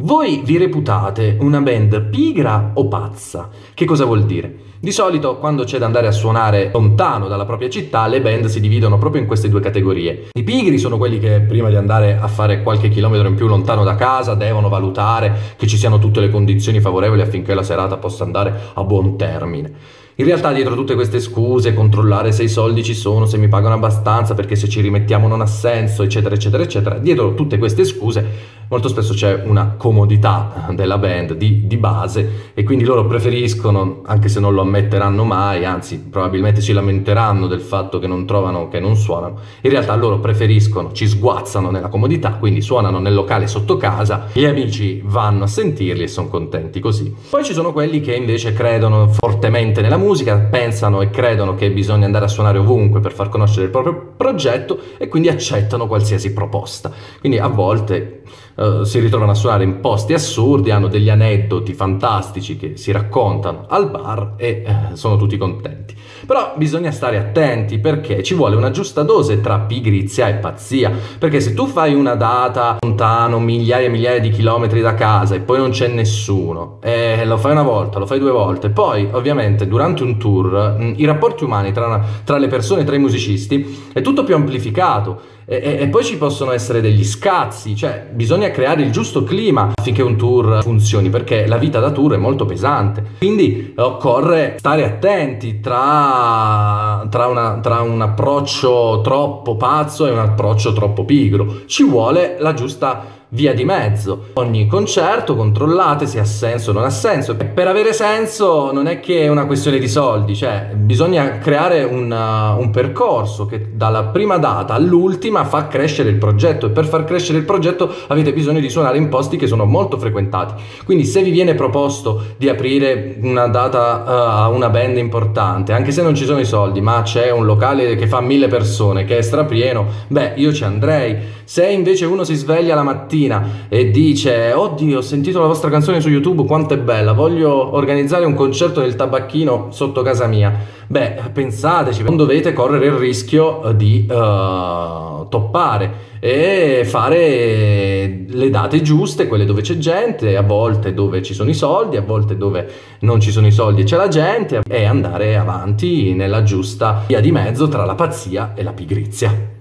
Voi vi reputate una band pigra o pazza? Che cosa vuol dire? Di solito quando c'è da andare a suonare lontano dalla propria città, le band si dividono proprio in queste due categorie. I pigri sono quelli che prima di andare a fare qualche chilometro in più lontano da casa devono valutare che ci siano tutte le condizioni favorevoli affinché la serata possa andare a buon termine. In realtà dietro tutte queste scuse, controllare se i soldi ci sono, se mi pagano abbastanza, perché se ci rimettiamo non ha senso, eccetera, eccetera, eccetera, dietro tutte queste scuse molto spesso c'è una comodità della band di, di, base e quindi loro preferiscono, anche se non lo ammetteranno mai, anzi probabilmente si lamenteranno del fatto che non trovano, che non suonano, in realtà loro preferiscono, ci sguazzano nella comodità, quindi suonano nel locale sotto casa, gli amici vanno a sentirli e sono contenti così. Poi ci sono quelli che invece credono fortemente nella musica, pensano e credono che bisogna andare a suonare ovunque per far conoscere il proprio progetto e quindi accettano qualsiasi proposta. Quindi a volte uh, si ritrovano a suonare in posti assurdi, hanno degli aneddoti fantastici che si raccontano al bar e uh, sono tutti contenti. Però bisogna stare attenti perché ci vuole una giusta dose tra pigrizia e pazzia, perché se tu fai una data lontano, migliaia e migliaia di chilometri da casa e poi non c'è nessuno, e lo fai una volta, lo fai due volte, poi ovviamente durante un tour mm, i rapporti umani tra, tra le persone, tra i musicisti, è tutto più amplificato e, e, poi ci possono essere degli scazzi, cioè bisogna creare il giusto clima affinché un tour funzioni, perché la vita da tour è molto pesante. Quindi occorre stare attenti tra, tra, una, tra un approccio troppo pazzo e un approccio troppo pigro. Ci vuole la giusta via di mezzo. Ogni concerto controllate se ha senso o non ha senso. Per avere senso non è che è una questione di soldi, cioè bisogna creare una, uh, un percorso che dalla prima data all'ultima fa crescere il progetto e per far crescere il progetto avete bisogno di suonare in posti che sono molto frequentati. Quindi se vi viene proposto di aprire una data uh, a una band importante, anche se non ci sono i soldi, ma c'è un locale che fa mille persone, che è strapieno, beh, io ci andrei. Se invece uno si sveglia la mattina mattina e dice oddio ho sentito la vostra canzone su YouTube quanto è bella voglio organizzare un concerto del tabacchino sotto casa mia. Beh pensateci non dovete correre il rischio di uh, toppare e fare le date giuste quelle dove c'è gente a volte dove ci sono i soldi a volte dove non ci sono i soldi e c'è la gente e andare avanti nella giusta via di mezzo tra la pazzia e la pigrizia